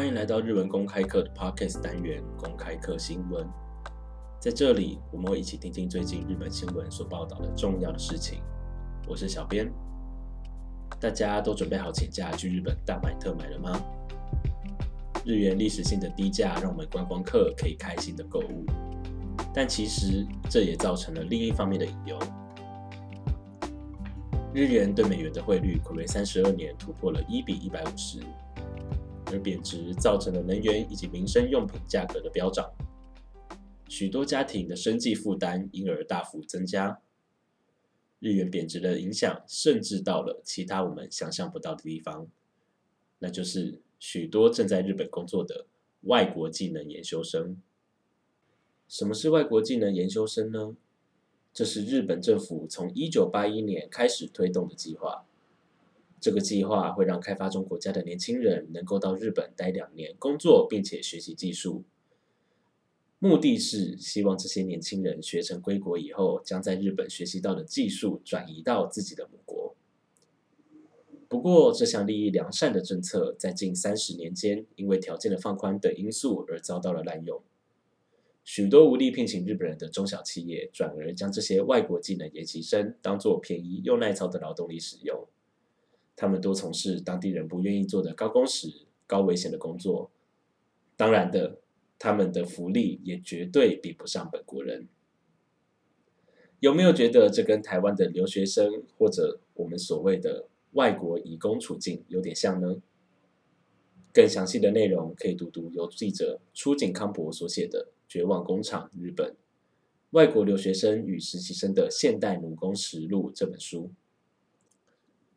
欢迎来到日文公开课的 Podcast 单元——公开课新闻。在这里，我们会一起听听最近日本新闻所报道的重要的事情。我是小编，大家都准备好请假去日本大买特买了吗？日元历史性的低价，让我们观光客可以开心的购物，但其实这也造成了另一方面的隐忧。日元对美元的汇率可谓三十二年突破了一比一百五十，而贬值造成了能源以及民生用品价格的飙涨，许多家庭的生计负担因而大幅增加。日元贬值的影响甚至到了其他我们想象不到的地方，那就是许多正在日本工作的外国技能研修生。什么是外国技能研修生呢？这是日本政府从一九八一年开始推动的计划。这个计划会让开发中国家的年轻人能够到日本待两年工作，并且学习技术。目的是希望这些年轻人学成归国以后，将在日本学习到的技术转移到自己的母国。不过，这项利益良善的政策在近三十年间，因为条件的放宽等因素而遭到了滥用。许多无力聘请日本人的中小企业，转而将这些外国技能研习生当作便宜又耐操的劳动力使用。他们都从事当地人不愿意做的高工时、高危险的工作。当然的，他们的福利也绝对比不上本国人。有没有觉得这跟台湾的留学生或者我们所谓的外国移工处境有点像呢？更详细的内容可以读读由记者出井康博所写的。《绝望工厂：日本外国留学生与实习生的现代奴工实录》这本书。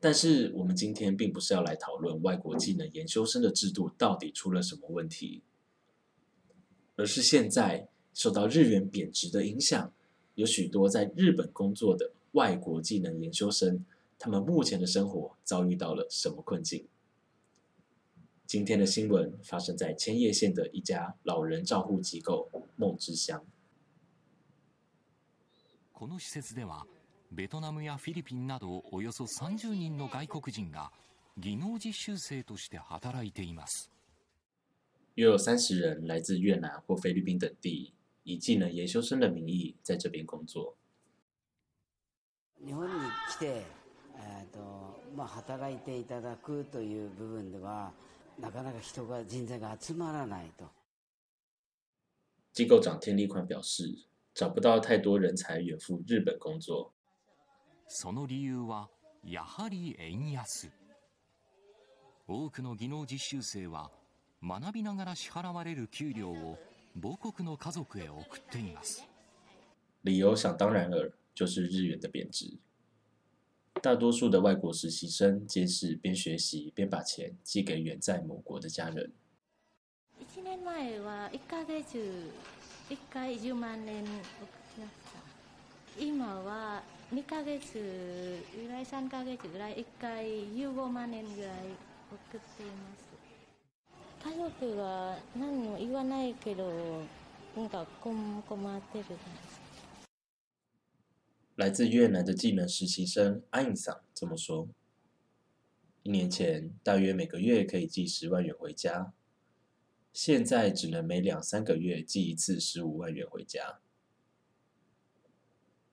但是，我们今天并不是要来讨论外国技能研修生的制度到底出了什么问题，而是现在受到日元贬值的影响，有许多在日本工作的外国技能研修生，他们目前的生活遭遇到了什么困境？今天的新闻发生在千叶县的一家老人照护机构梦之乡。この施設では、 ベトナムやフィリピンなどおよそ30人の外国人が技能実習生として働いています。约有三十人来自越南或菲律宾等地，以技能研修生的名义在这边工作。日本に来て、えーとまあ、働いていただくという部分では。なかなか人が人材が集まらないと。机构长天立宽表示，找不到太多人才远赴日本工作。その理由はやはり円安。多くの技能実習生は学びながら支払われる給料を母国の家族へ送っています。理由想当然尔，就是日元的贬值。大多数的外国实习生皆是边学习边把钱寄给远在某国的家人。一年前は一ヶ月一回十万円送ってました。今は二ヶ月ぐらい三ヶ月ぐらい一回十五万円ぐらい送っています。家族は何も言わないけどなんか困ってる。来自越南的技能实习生阿印桑这么说：“一年前大约每个月可以寄十万元回家，现在只能每两三个月寄一次十五万元回家。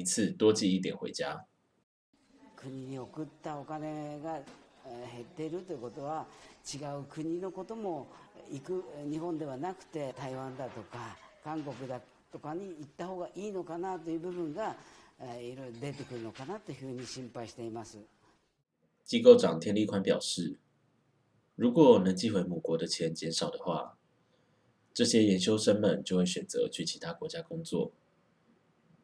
一次多寄一点回家。国に送ったお金が減っているということは、違う国のことも行く日本ではなくて台湾だとか韓国だとかに行った方がいいのかなという部分が。いろいろ出てくるのかなというふうに心配しています。机构长天立宽表示，如果能寄回母国的钱减少的话，这些研修生们就会选择去其他国家工作。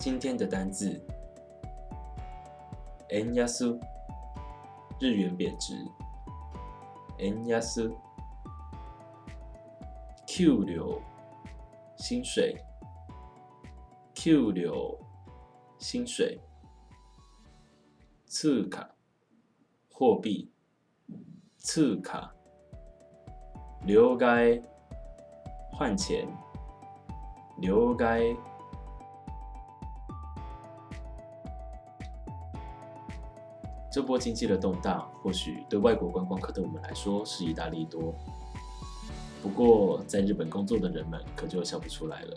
今天的单字 n 亚苏，日元贬值 n 亚苏 Q 流薪水 Q 流薪水。次卡货币，次卡留该换钱，留该。这波经济的动荡，或许对外国观光客的我们来说是一大利多。不过，在日本工作的人们可就笑不出来了。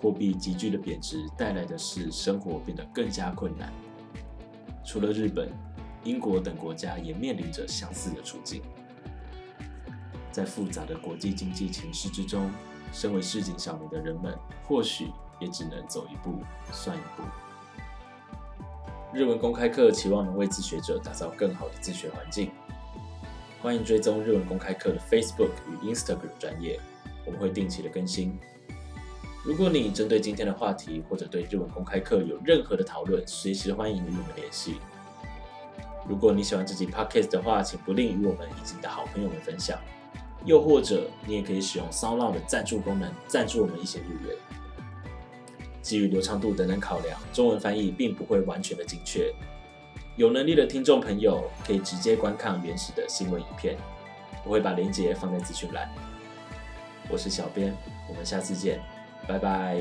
货币急剧的贬值带来的是生活变得更加困难。除了日本、英国等国家也面临着相似的处境。在复杂的国际经济情势之中，身为市井小民的人们，或许也只能走一步算一步。日文公开课期望能为自学者打造更好的自学环境。欢迎追踪日文公开课的 Facebook 与 Instagram 专业，我们会定期的更新。如果你针对今天的话题，或者对日文公开课有任何的讨论，随时欢迎与我们联系。如果你喜欢这集 podcast 的话，请不吝与我们以及你的好朋友们分享。又或者，你也可以使用 Sound 的赞助功能，赞助我们一些日元。基于流畅度等等考量，中文翻译并不会完全的精确。有能力的听众朋友可以直接观看原始的新闻影片，我会把链接放在资讯栏。我是小编，我们下次见。拜拜。